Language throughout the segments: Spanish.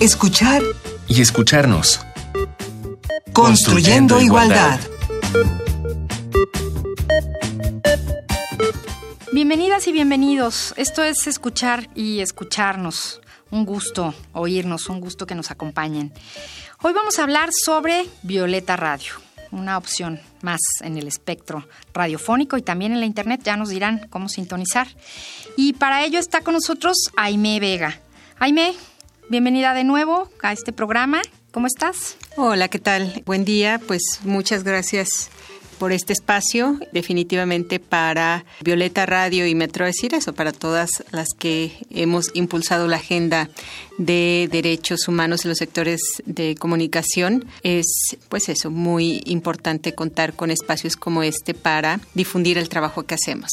escuchar y escucharnos. Construyendo, igualdad. Bienvenidas y bienvenidos. Esto es escuchar y escucharnos. Un gusto oírnos, un gusto que nos acompañen. Hoy vamos a hablar sobre Violeta Radio, una opción más en el espectro radiofónico y también en la internet. Ya nos dirán cómo sintonizar. Y para ello está con nosotros Aime Vega. Aime, bienvenida de nuevo a este programa. ¿Cómo estás? Hola, ¿qué tal? Buen día. Pues muchas gracias por este espacio, definitivamente para Violeta Radio y me atrevo a decir eso, para todas las que hemos impulsado la agenda de derechos humanos en los sectores de comunicación. Es, pues eso, muy importante contar con espacios como este para difundir el trabajo que hacemos.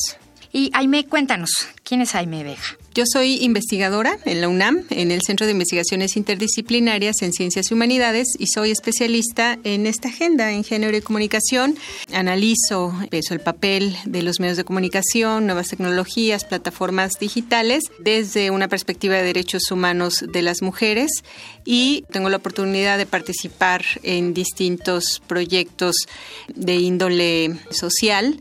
Y Aime, cuéntanos, ¿quién es Aime Vega? Yo soy investigadora en la UNAM, en el Centro de Investigaciones Interdisciplinarias en Ciencias y Humanidades, y soy especialista en esta agenda en género y comunicación. Analizo eso, el papel de los medios de comunicación, nuevas tecnologías, plataformas digitales, desde una perspectiva de derechos humanos de las mujeres, y tengo la oportunidad de participar en distintos proyectos de índole social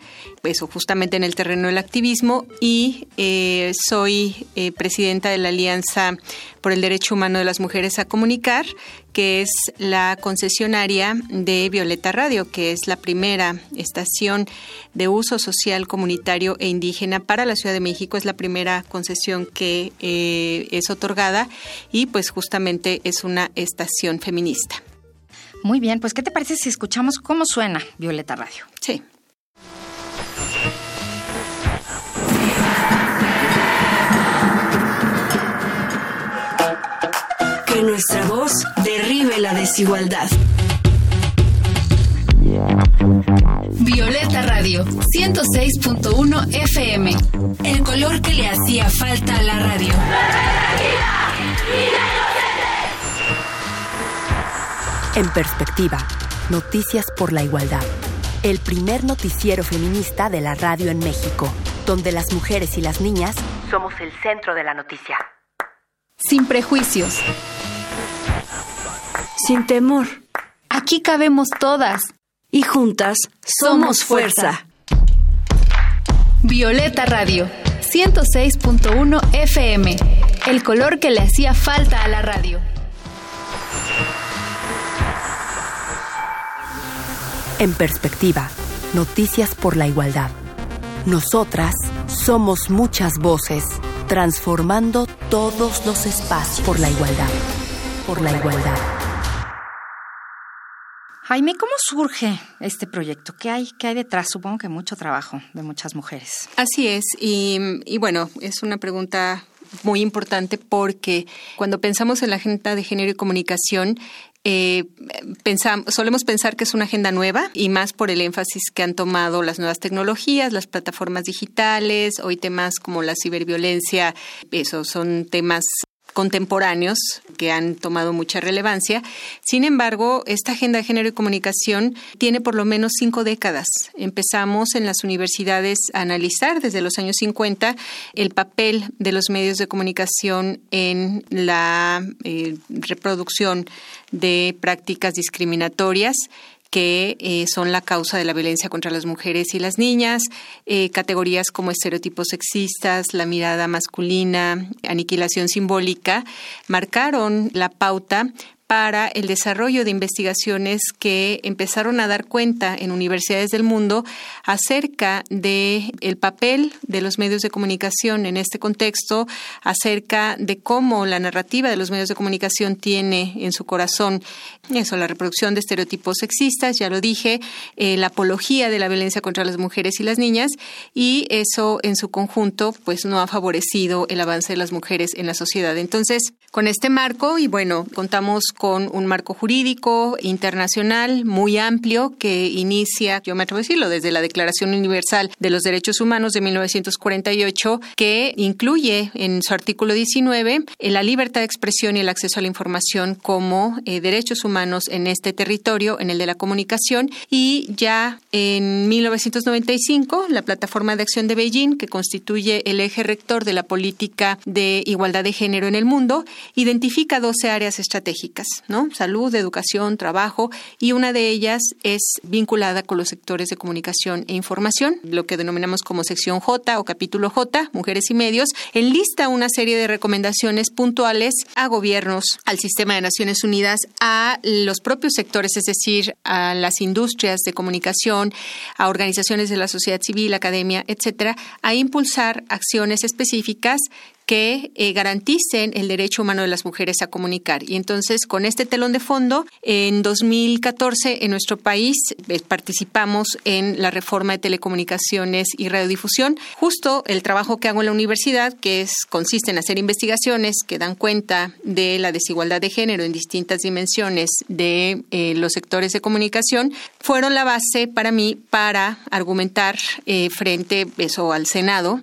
eso justamente en el terreno del activismo y eh, soy eh, presidenta de la Alianza por el Derecho Humano de las Mujeres a Comunicar, que es la concesionaria de Violeta Radio, que es la primera estación de uso social, comunitario e indígena para la Ciudad de México. Es la primera concesión que eh, es otorgada y pues justamente es una estación feminista. Muy bien, pues ¿qué te parece si escuchamos cómo suena Violeta Radio? Sí. Nuestra voz derribe la desigualdad. Violeta Radio, 106.1 FM. El color que le hacía falta a la radio. En perspectiva, Noticias por la Igualdad. El primer noticiero feminista de la radio en México, donde las mujeres y las niñas somos el centro de la noticia. Sin prejuicios. Sin temor. Aquí cabemos todas. Y juntas somos fuerza. Violeta Radio, 106.1 FM. El color que le hacía falta a la radio. En perspectiva, Noticias por la Igualdad. Nosotras somos muchas voces, transformando todos los espacios por la igualdad. Por la igualdad. Jaime, ¿cómo surge este proyecto? ¿Qué hay, qué hay detrás? Supongo que mucho trabajo de muchas mujeres. Así es, y, bueno, es una pregunta muy importante porque cuando pensamos en la agenda de género y comunicación, eh, pensamos, solemos pensar que es una agenda nueva y más por el énfasis que han tomado las nuevas tecnologías, las plataformas digitales, hoy temas como la ciberviolencia, esos son temas contemporáneos que han tomado mucha relevancia. Sin embargo, esta agenda de género y comunicación tiene por lo menos cinco décadas. Empezamos en las universidades a analizar desde los años 50 el papel de los medios de comunicación en la eh, reproducción de prácticas discriminatorias que eh, son la causa de la violencia contra las mujeres y las niñas, eh, categorías como estereotipos sexistas, la mirada masculina, aniquilación simbólica, marcaron la pauta para el desarrollo de investigaciones que empezaron a dar cuenta en universidades del mundo acerca de el papel de los medios de comunicación en este contexto, acerca de cómo la narrativa de los medios de comunicación tiene en su corazón eso, la reproducción de estereotipos sexistas, ya lo dije, eh, la apología de la violencia contra las mujeres y las niñas y eso en su conjunto pues no ha favorecido el avance de las mujeres en la sociedad. Entonces, con este marco y bueno, contamos con un marco jurídico internacional muy amplio que inicia, yo me atrevo a decirlo, desde la Declaración Universal de los Derechos Humanos de 1948, que incluye en su artículo 19 eh, la libertad de expresión y el acceso a la información como eh, derechos humanos en este territorio, en el de la comunicación, y ya en 1995 la Plataforma de Acción de Beijing, que constituye el eje rector de la política de igualdad de género en el mundo, identifica 12 áreas estratégicas, ¿no? Salud, educación, trabajo, y una de ellas es vinculada con los sectores de comunicación e información, lo que denominamos como sección J o capítulo J, mujeres y medios, enlista una serie de recomendaciones puntuales a gobiernos, al sistema de Naciones Unidas, a los propios sectores, es decir, a las industrias de comunicación, a organizaciones de la sociedad civil, academia, etcétera, a impulsar acciones específicas que eh, garanticen el derecho humano de las mujeres a comunicar. Y entonces, con este telón de fondo, en 2014 en nuestro país eh, participamos en la reforma de telecomunicaciones y radiodifusión. Justo el trabajo que hago en la universidad, que es consiste en hacer investigaciones que dan cuenta de la desigualdad de género en distintas dimensiones de eh, los sectores de comunicación, fueron la base para mí para argumentar frente eso al Senado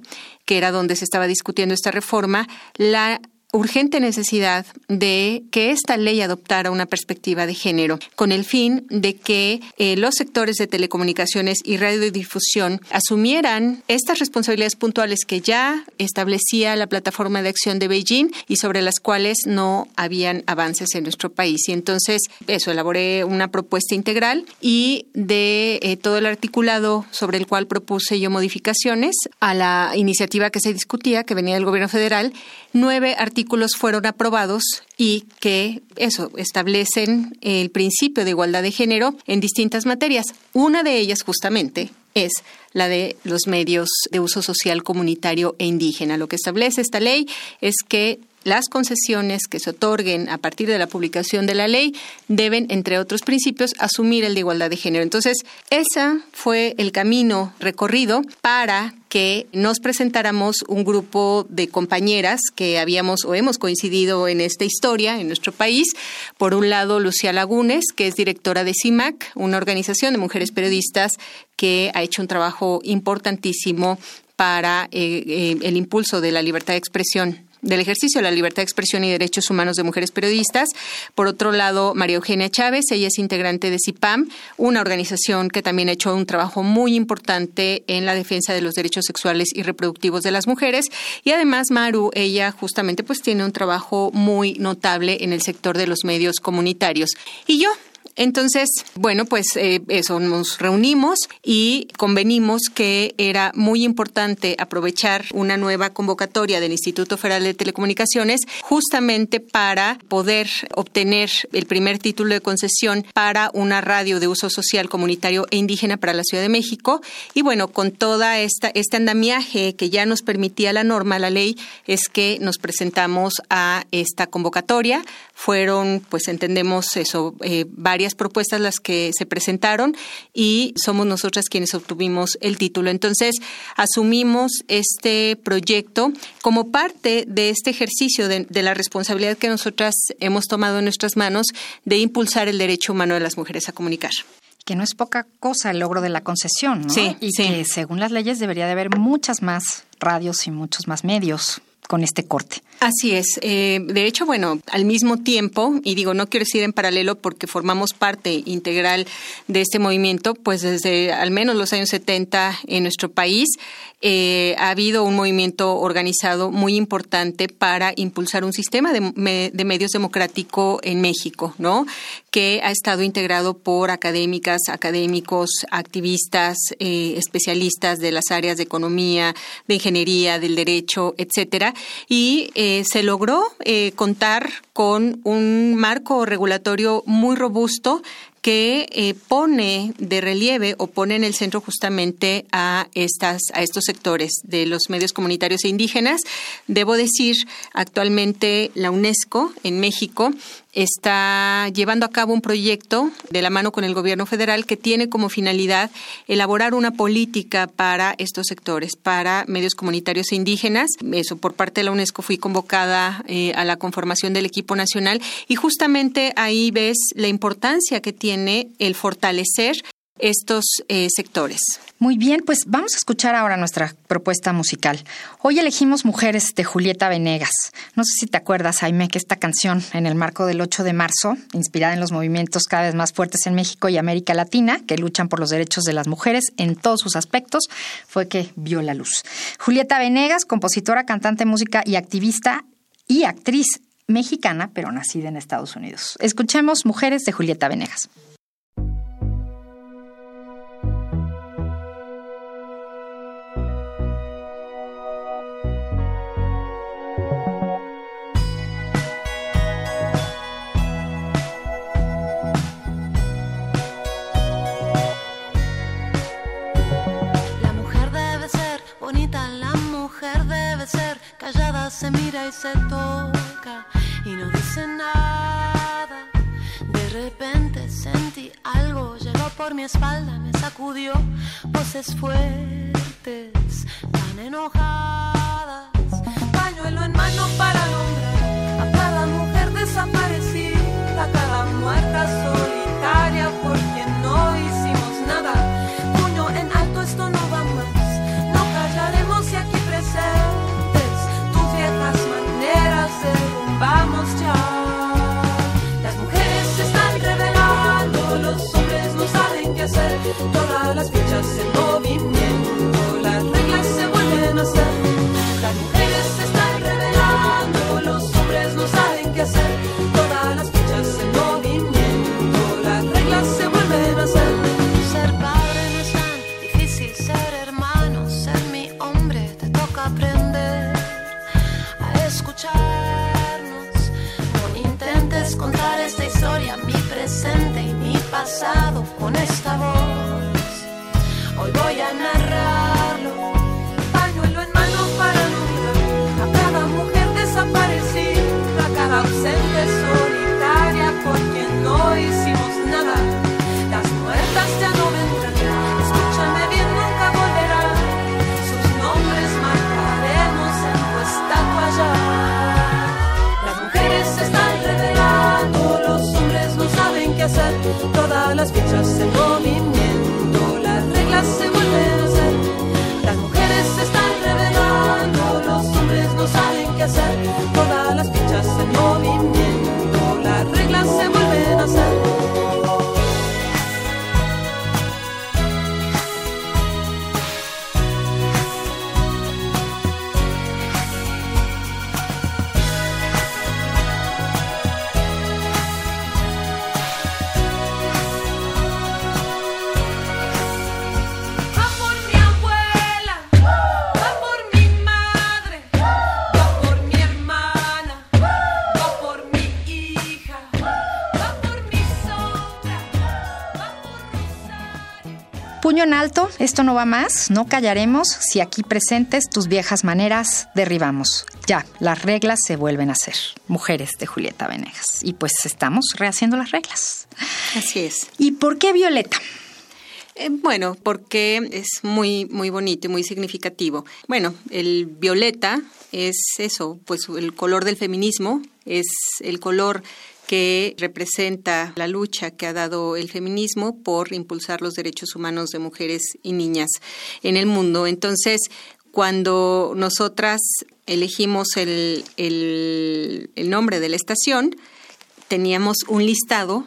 que era donde se estaba discutiendo esta reforma, la urgente necesidad de que esta ley adoptara una perspectiva de género, con el fin de que eh, los sectores de telecomunicaciones y radiodifusión asumieran estas responsabilidades puntuales que ya establecía la plataforma de acción de Beijing y sobre las cuales no habían avances en nuestro país. Y entonces, eso, elaboré una propuesta integral y de eh, todo el articulado sobre el cual propuse yo modificaciones a la iniciativa que se discutía, que venía del gobierno federal, nueve artículos fueron aprobados y que eso establecen el principio de igualdad de género en distintas materias. Una de ellas justamente es la de los medios de uso social comunitario e indígena. Lo que establece esta ley es que las concesiones que se otorguen a partir de la publicación de la ley deben, entre otros principios, asumir el de igualdad de género. Entonces, ese fue el camino recorrido para que nos presentáramos un grupo de compañeras que habíamos o hemos coincidido en esta historia en nuestro país. Por un lado, Lucía Lagunes, que es directora de CIMAC, una organización de mujeres periodistas que ha hecho un trabajo importantísimo para eh, eh, el impulso de la libertad de expresión del ejercicio de la libertad de expresión y derechos humanos de mujeres periodistas. Por otro lado, María Eugenia Chávez, ella es integrante de CIPAM, una organización que también ha hecho un trabajo muy importante en la defensa de los derechos sexuales y reproductivos de las mujeres. Y además, Maru, ella justamente pues tiene un trabajo muy notable en el sector de los medios comunitarios. Y yo, entonces, bueno, pues eh, eso, nos reunimos y convenimos que era muy importante aprovechar una nueva convocatoria del Instituto Federal de Telecomunicaciones justamente para poder obtener el primer título de concesión para una radio de uso social comunitario e indígena para la Ciudad de México. Y bueno, con toda esta este andamiaje que ya nos permitía la norma, la ley, es que nos presentamos a esta convocatoria. Fueron, pues entendemos eso, eh, varias propuestas las que se presentaron y somos nosotras quienes obtuvimos el título. Entonces, asumimos este proyecto como parte de este ejercicio de, la responsabilidad que nosotras hemos tomado en nuestras manos de impulsar el derecho humano de las mujeres a comunicar que no es poca cosa el logro de la concesión, ¿no? Sí, y que según las leyes debería de haber muchas más radios y muchos más medios con este corte. Así es. Eh, de hecho, bueno, al mismo tiempo, y digo, no quiero decir en paralelo porque formamos parte integral de este movimiento, pues desde al menos los años 70 en nuestro país eh, ha habido un movimiento organizado muy importante para impulsar un sistema de, medios democrático en México, ¿no? Que ha estado integrado por académicas, académicos, activistas, eh, especialistas de las áreas de economía, de ingeniería, del derecho, etcétera, y eh, se logró contar con un marco regulatorio muy robusto que eh, pone de relieve o pone en el centro justamente a estas a estos sectores de los medios comunitarios e indígenas. Debo decir, actualmente la UNESCO en México está llevando a cabo un proyecto de la mano con el gobierno federal que tiene como finalidad elaborar una política para estos sectores, para medios comunitarios e indígenas. Eso, por parte de la UNESCO fui convocada eh, a la conformación del equipo nacional y justamente ahí ves la importancia que tiene el fortalecer estos eh, sectores. Muy bien, pues vamos a escuchar ahora nuestra propuesta musical. Hoy elegimos Mujeres de Julieta Venegas. No sé si te acuerdas, Jaime, que esta canción, en el marco del 8 de marzo, inspirada en los movimientos cada vez más fuertes en México y América Latina, que luchan por los derechos de las mujeres en todos sus aspectos, fue que vio la luz. Julieta Venegas, compositora, cantante, música y activista y actriz mexicana, pero nacida en Estados Unidos. Escuchemos Mujeres de Julieta Venegas. Se mira y se toca y no dice nada. De repente sentí algo, llegó por mi espalda, me sacudió voces fuertes, tan enojadas. Pañuelo en mano para nombrar a cada mujer desaparecida, a cada muerta solitaria Todas las fichas en esto no va más, no callaremos, si aquí presentes tus viejas maneras derribamos. Ya, las reglas se vuelven a hacer. Mujeres de Julieta Venegas. Y pues estamos rehaciendo las reglas. Así es. ¿Y por qué Violeta? Eh, bueno, porque es muy, muy bonito y muy significativo. Bueno, el violeta es eso, pues el color del feminismo, es el color que representa la lucha que ha dado el feminismo por impulsar los derechos humanos de mujeres y niñas en el mundo. Entonces, cuando nosotras elegimos el, el, nombre de la estación, teníamos un listado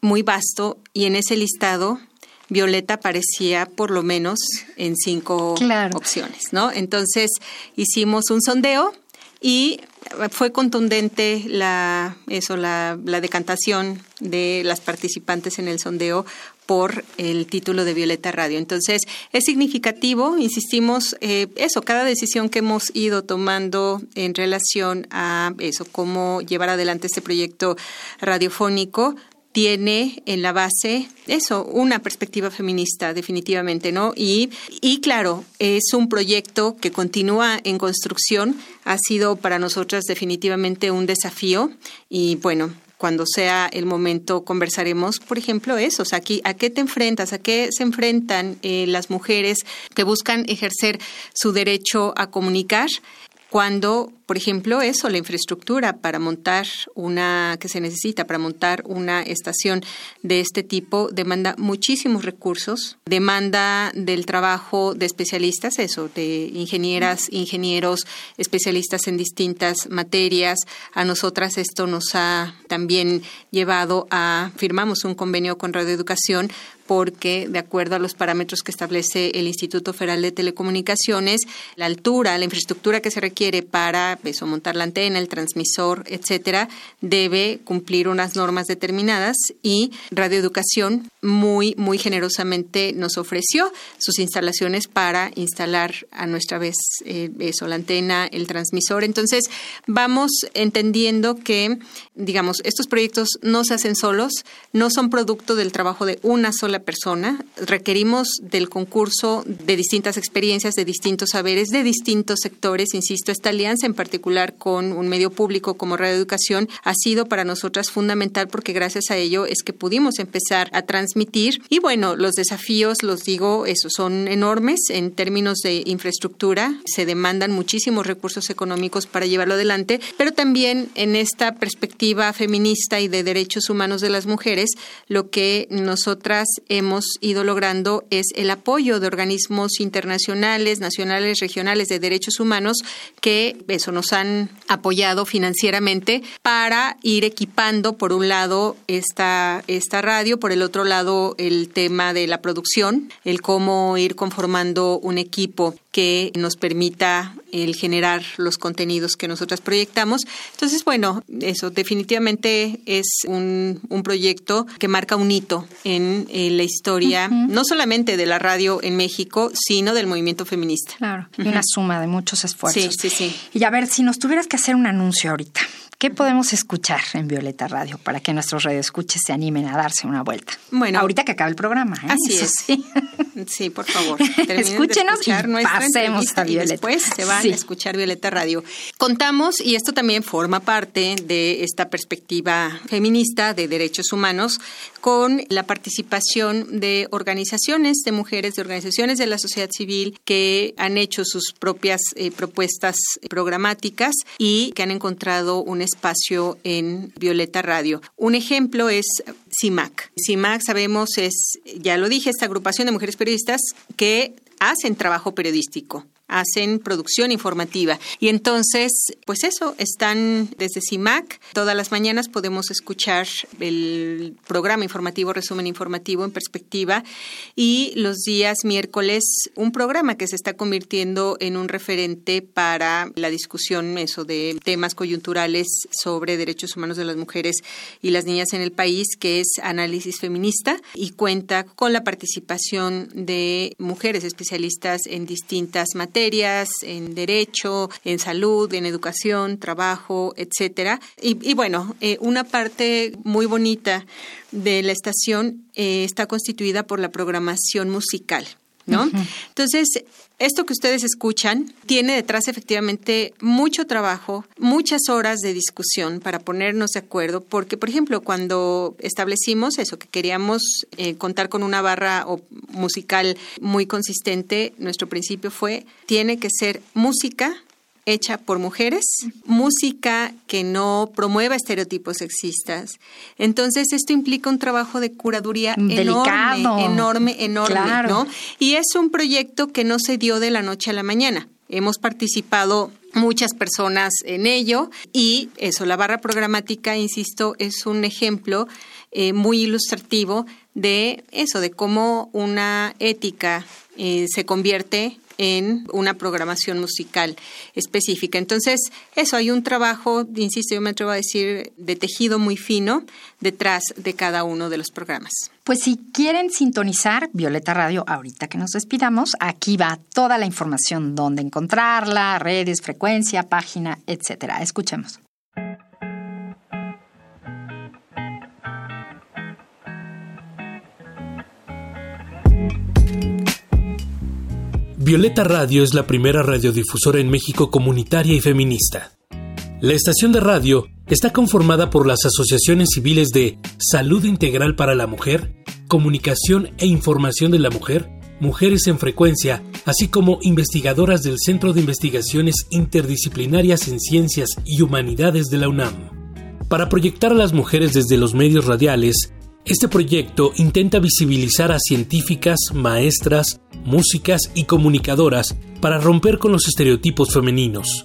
muy vasto y en ese listado Violeta aparecía por lo menos en cinco opciones, ¿no? Entonces hicimos un sondeo y fue contundente la, eso, la, la decantación de las participantes en el sondeo por el título de Violeta Radio. Entonces, es significativo, insistimos, eh, eso, cada decisión que hemos ido tomando en relación a eso, cómo llevar adelante este proyecto radiofónico, tiene en la base eso, una perspectiva feminista, definitivamente, ¿no? Y, y claro, es un proyecto que continúa en construcción, ha sido para nosotras definitivamente un desafío y bueno, cuando sea el momento conversaremos, por ejemplo, eso, o sea, aquí, ¿a qué te enfrentas? ¿A qué se enfrentan eh, las mujeres que buscan ejercer su derecho a comunicar? cuando, por ejemplo, eso, la infraestructura para montar una, que se necesita para montar una estación de este tipo demanda muchísimos recursos, demanda del trabajo de especialistas, eso, de ingenieras, ingenieros, especialistas en distintas materias. A nosotras esto nos ha también llevado a, firmamos un convenio con Radio Educación porque de acuerdo a los parámetros que establece el Instituto Federal de Telecomunicaciones, la altura, la infraestructura que se requiere para eso, montar la antena, el transmisor, etcétera, debe cumplir unas normas determinadas y Radioeducación muy muy generosamente nos ofreció sus instalaciones para instalar a nuestra vez eh, eso, la antena, el transmisor. Entonces, vamos entendiendo que digamos, estos proyectos no se hacen solos, no son producto del trabajo de una sola persona. Requerimos del concurso de distintas experiencias, de distintos saberes, de distintos sectores. Insisto, esta alianza en particular con un medio público como Radio Educación ha sido para nosotras fundamental porque gracias a ello es que pudimos empezar a transmitir. Y bueno, los desafíos, los digo, esos son enormes en términos de infraestructura. Se demandan muchísimos recursos económicos para llevarlo adelante, pero también en esta perspectiva feminista y de derechos humanos de las mujeres, lo que nosotras hemos ido logrando es el apoyo de organismos internacionales, nacionales, regionales de derechos humanos que eso nos han apoyado financieramente para ir equipando por un lado esta esta radio, por el otro lado el tema de la producción, el cómo ir conformando un equipo que nos permita el generar los contenidos que nosotras proyectamos. Entonces, bueno, eso definitivamente es un, un proyecto que marca un hito en, la historia, no solamente de la radio en México, sino del movimiento feminista. Claro, y una suma de muchos esfuerzos. Sí, sí, sí. Y a ver, si nos tuvieras que hacer un anuncio ahorita, ¿Qué podemos escuchar en Violeta Radio para que nuestros radioescuches se animen a darse una vuelta? Bueno, ahorita que acabe el programa. ¿eh? Así es. Sí. sí. por favor. Escúchenos y pasemos a Violeta. Y después se van a escuchar Violeta Radio. Contamos, y esto también forma parte de esta perspectiva feminista de derechos humanos, con la participación de organizaciones de mujeres, de organizaciones de la sociedad civil que han hecho sus propias eh, propuestas programáticas y que han encontrado un espacio en Violeta Radio. Un ejemplo es CIMAC. CIMAC, sabemos, es, ya lo dije, esta agrupación de mujeres periodistas que hacen trabajo periodístico hacen producción informativa. Y entonces, pues eso, están desde CIMAC. Todas las mañanas podemos escuchar el programa informativo, resumen informativo en perspectiva. Y los días miércoles, un programa que se está convirtiendo en un referente para la discusión eso de temas coyunturales sobre derechos humanos de las mujeres y las niñas en el país, que es Análisis Feminista y cuenta con la participación de mujeres especialistas en distintas materias en derecho, en salud, en educación, trabajo, etcétera. Y, bueno, eh, una parte muy bonita de la estación eh, está constituida por la programación musical. ¿No? Entonces, esto que ustedes escuchan tiene detrás efectivamente mucho trabajo, muchas horas de discusión para ponernos de acuerdo, porque, por ejemplo, cuando establecimos eso, que queríamos eh, contar con una barra musical muy consistente, nuestro principio fue, tiene que ser música hecha por mujeres, música que no promueva estereotipos sexistas. Entonces, esto implica un trabajo de curaduría enorme, enorme, enorme, ¿no? Y es un proyecto que no se dio de la noche a la mañana. Hemos participado muchas personas en ello y eso, la barra programática, insisto, es un ejemplo eh, muy ilustrativo de eso, de cómo una ética eh, se convierte en una programación musical específica. Entonces, eso, hay un trabajo, insisto, yo me atrevo a decir, de tejido muy fino detrás de cada uno de los programas. Pues si quieren sintonizar Violeta Radio ahorita que nos despidamos, aquí va toda la información, dónde encontrarla, redes, frecuencia, página, etcétera. Escuchemos. Violeta Radio es la primera radiodifusora en México comunitaria y feminista. La estación de radio está conformada por las asociaciones civiles de Salud Integral para la Mujer, Comunicación e Información de la Mujer, Mujeres en Frecuencia, así como investigadoras del Centro de Investigaciones Interdisciplinarias en Ciencias y Humanidades de la UNAM. Para proyectar a las mujeres desde los medios radiales, este proyecto intenta visibilizar a científicas, maestras, músicas y comunicadoras para romper con los estereotipos femeninos.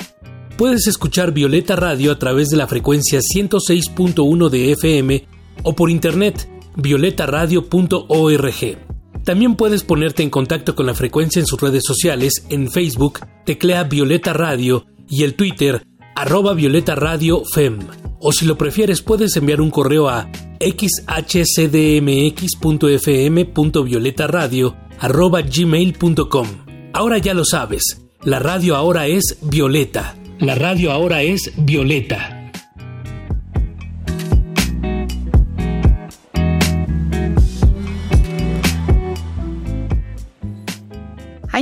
Puedes escuchar Violeta Radio a través de la frecuencia 106.1 de FM o por internet violetaradio.org. También puedes ponerte en contacto con la frecuencia en sus redes sociales, en Facebook, teclea Violeta Radio y el Twitter, arroba Violeta Radio Fem. O si lo prefieres, puedes enviar un correo a xhcdmx.fm.violetaradio.gmail.com Ahora ya lo sabes, la radio ahora es Violeta. La radio ahora es Violeta.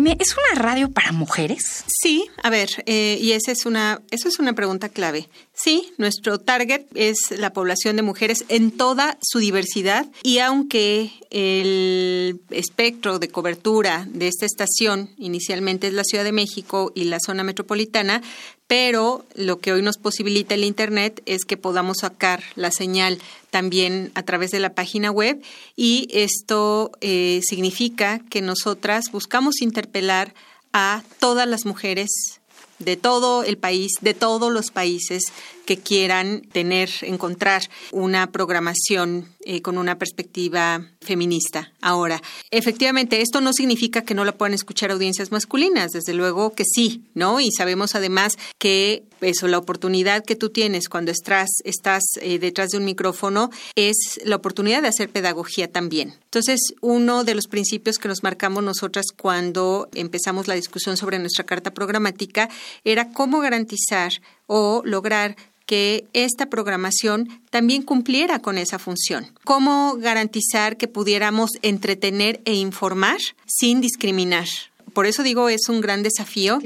¿Es una radio para mujeres? Sí, a ver, eh, y esa es una, eso es una pregunta clave. Sí, nuestro target es la población de mujeres en toda su diversidad y aunque el espectro de cobertura de esta estación inicialmente es la Ciudad de México y la zona metropolitana, pero lo que hoy nos posibilita el Internet es que podamos sacar la señal también a través de la página web y esto eh, significa que nosotras buscamos interpelar a todas las mujeres de todo el país, de todos los países que quieran tener, encontrar una programación eh, con una perspectiva feminista. Ahora, efectivamente, esto no significa que no la puedan escuchar audiencias masculinas, desde luego que sí, ¿no? Y sabemos además que eso, la oportunidad que tú tienes cuando estás, estás eh, detrás de un micrófono es la oportunidad de hacer pedagogía también. Entonces, uno de los principios que nos marcamos nosotras cuando empezamos la discusión sobre nuestra carta programática era cómo garantizar o lograr que esta programación también cumpliera con esa función. ¿Cómo garantizar que pudiéramos entretener e informar sin discriminar? Por eso digo, es un gran desafío.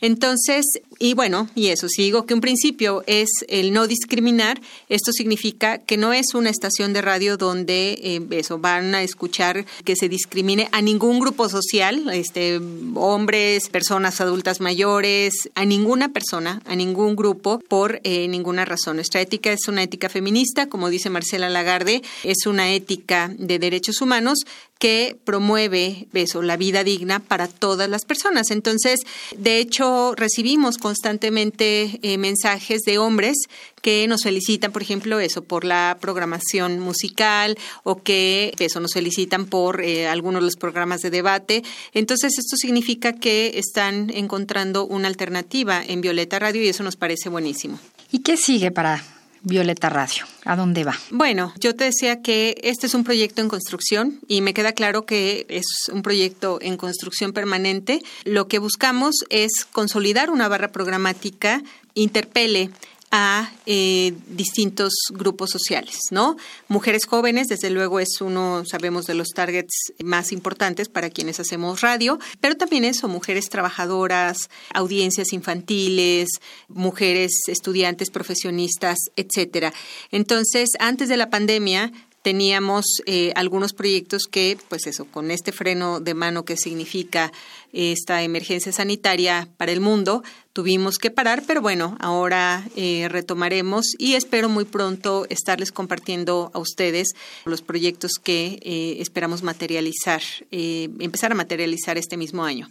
Entonces, y bueno, y eso, si digo que un principio es el no discriminar, esto significa que no es una estación de radio donde eh, eso van a escuchar que se discrimine a ningún grupo social, este, hombres, personas adultas mayores, a ninguna persona, a ningún grupo por eh, ninguna razón. Nuestra ética es una ética feminista, como dice Marcela Lagarde, es una ética de derechos humanos que promueve eso, la vida digna para todas las personas. Entonces, de hecho, recibimos constantemente eh, mensajes de hombres que nos felicitan, por ejemplo, eso, por la programación musical o que eso nos felicitan por eh, algunos de los programas de debate. Entonces, esto significa que están encontrando una alternativa en Violeta Radio y eso nos parece buenísimo. ¿Y qué sigue para Violeta Radio? ¿A dónde va? Bueno, yo te decía que este es un proyecto en construcción y me queda claro que es un proyecto en construcción permanente. Lo que buscamos es consolidar una barra programática interpele a eh, distintos grupos sociales, ¿no? Mujeres jóvenes, desde luego, es uno, sabemos, de los targets más importantes para quienes hacemos radio, pero también eso, mujeres trabajadoras, audiencias infantiles, mujeres estudiantes, profesionistas, etcétera. Entonces, antes de la pandemia, teníamos eh, algunos proyectos que, pues eso, con este freno de mano que significa esta emergencia sanitaria para el mundo, tuvimos que parar, pero bueno, ahora eh, retomaremos y espero muy pronto estarles compartiendo a ustedes los proyectos que eh, esperamos materializar, empezar a materializar este mismo año.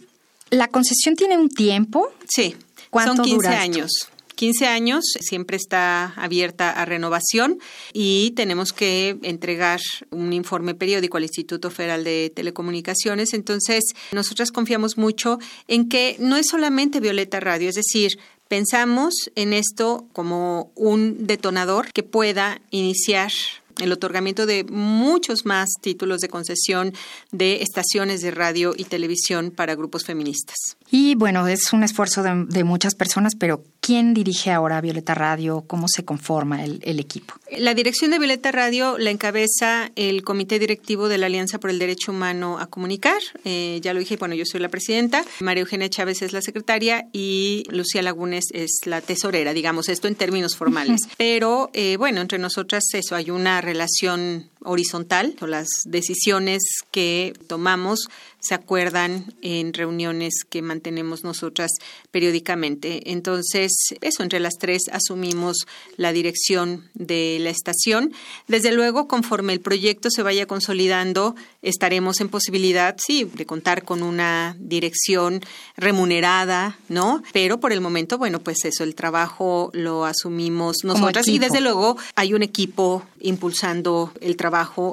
¿La concesión tiene un tiempo? Sí, son 15 años. 15 años, siempre está abierta a renovación y tenemos que entregar un informe periódico al Instituto Federal de Telecomunicaciones. Entonces, nosotras confiamos mucho en que no es solamente Violeta Radio, es decir, pensamos en esto como un detonador que pueda iniciar el otorgamiento de muchos más títulos de concesión de estaciones de radio y televisión para grupos feministas. Y bueno, es un esfuerzo de, muchas personas, pero ¿quién dirige ahora Violeta Radio? ¿Cómo se conforma el, equipo? La dirección de Violeta Radio la encabeza el Comité Directivo de la Alianza por el Derecho Humano a Comunicar. Eh, ya lo dije, bueno, yo soy la presidenta, María Eugenia Chávez es la secretaria y Lucía Lagunes es la tesorera, digamos, esto en términos formales. Pero eh, bueno, entre nosotras eso, hay una relación horizontal. Las decisiones que tomamos se acuerdan en reuniones que mantenemos nosotras periódicamente. Entonces, eso, entre las tres asumimos la dirección de la estación. Desde luego, conforme el proyecto se vaya consolidando, estaremos en posibilidad, sí, de contar con una dirección remunerada, ¿no? Pero por el momento, bueno, pues eso, el trabajo lo asumimos nosotras y desde luego hay un equipo impulsando el trabajo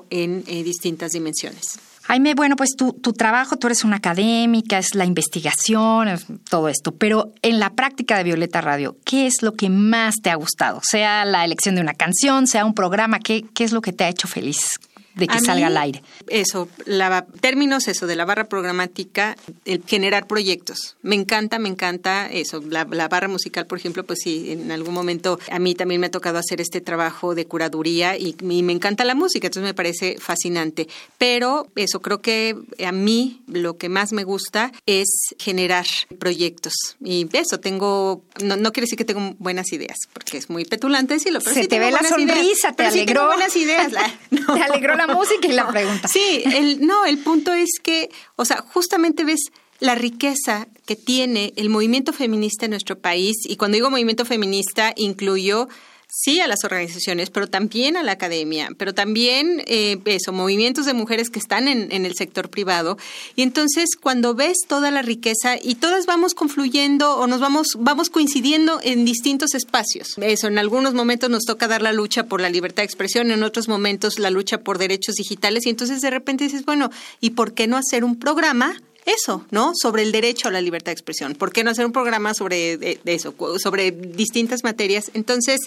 en eh, distintas dimensiones. Jaime, bueno, pues tu, tu trabajo, tú eres una académica, es la investigación, todo esto, pero en la práctica de Violeta Radio, ¿qué es lo que más te ha gustado? Sea la elección de una canción, sea un programa, ¿qué, qué es lo que te ha hecho feliz? De que salga al aire. Eso, la, términos eso de la barra programática, el generar proyectos. Me encanta, me encanta eso. La, barra musical, por ejemplo, pues sí, en algún momento a mí también me ha tocado hacer este trabajo de curaduría y, me encanta la música, entonces me parece fascinante. Pero eso, creo que a mí lo que más me gusta es generar proyectos. Y eso, tengo, no, no quiere decir que tengo buenas ideas, porque es muy petulante decirlo, pero Se te ve la sonrisa, te alegró. buenas ideas. te alegró la música y la pregunta. Sí, el, no, el punto es que, o sea, justamente ves la riqueza que tiene el movimiento feminista en nuestro país, y cuando digo movimiento feminista, incluyo sí a las organizaciones, pero también a la academia, pero también eh, eso, movimientos de mujeres que están en, en, el sector privado. Y entonces cuando ves toda la riqueza y todas vamos confluyendo o nos vamos, vamos coincidiendo en distintos espacios. Eso, en algunos momentos nos toca dar la lucha por la libertad de expresión, en otros momentos la lucha por derechos digitales y entonces de repente dices, bueno, ¿y por qué no hacer un programa eso, ¿no? Sobre el derecho a la libertad de expresión. ¿Por qué no hacer un programa sobre eso, sobre distintas materias? Entonces,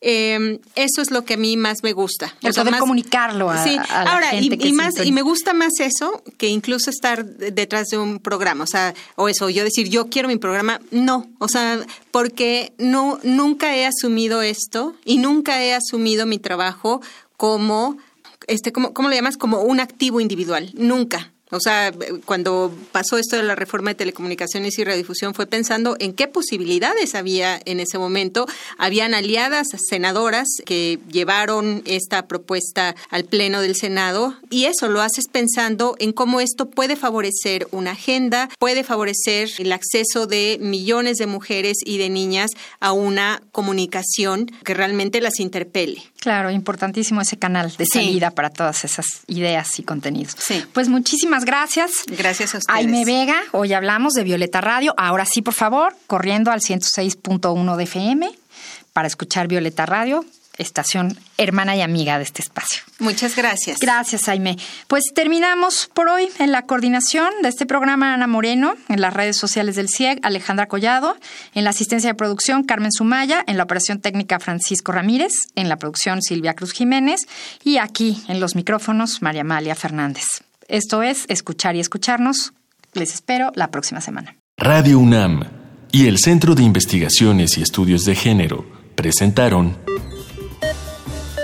em, eso es lo que a mí más me gusta. El poder comunicarlo a, sí. Ahora, y, más, y me gusta más eso que incluso estar detrás de un programa. O sea, o eso, yo decir, yo quiero mi programa, no. O sea, porque no, nunca he asumido esto y nunca he asumido mi trabajo como este, ¿cómo, ¿cómo le llamas? Como un activo individual. Nunca. O sea, cuando pasó esto de la reforma de telecomunicaciones y radiodifusión fue pensando en qué posibilidades había en ese momento. Habían aliadas senadoras que llevaron esta propuesta al Pleno del Senado y eso lo haces pensando en cómo esto puede favorecer una agenda, puede favorecer el acceso de millones de mujeres y de niñas a una comunicación que realmente las interpele. Claro, importantísimo ese canal de salida para todas esas ideas y contenidos. Sí. Pues muchísimas gracias. Gracias a ustedes. Aime Vega, hoy hablamos de Violeta Radio. Ahora sí, por favor, corriendo al 106.1 de FM para escuchar Violeta Radio, estación hermana y amiga de este espacio. Muchas gracias. Gracias, Aime. Pues terminamos por hoy en la coordinación de este programa Ana Moreno, en las redes sociales del CIEG, Alejandra Collado, en la asistencia de producción Carmen Sumaya, en la operación técnica Francisco Ramírez, en la producción Silvia Cruz Jiménez y aquí en los micrófonos María Amalia Fernández. Esto es Escuchar y Escucharnos. Les espero la próxima semana. Radio UNAM y el Centro de Investigaciones y Estudios de Género presentaron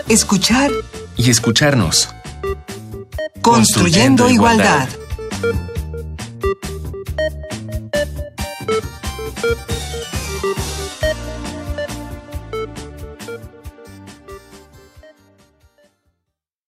escuchar y escucharnos. Construyendo, igualdad.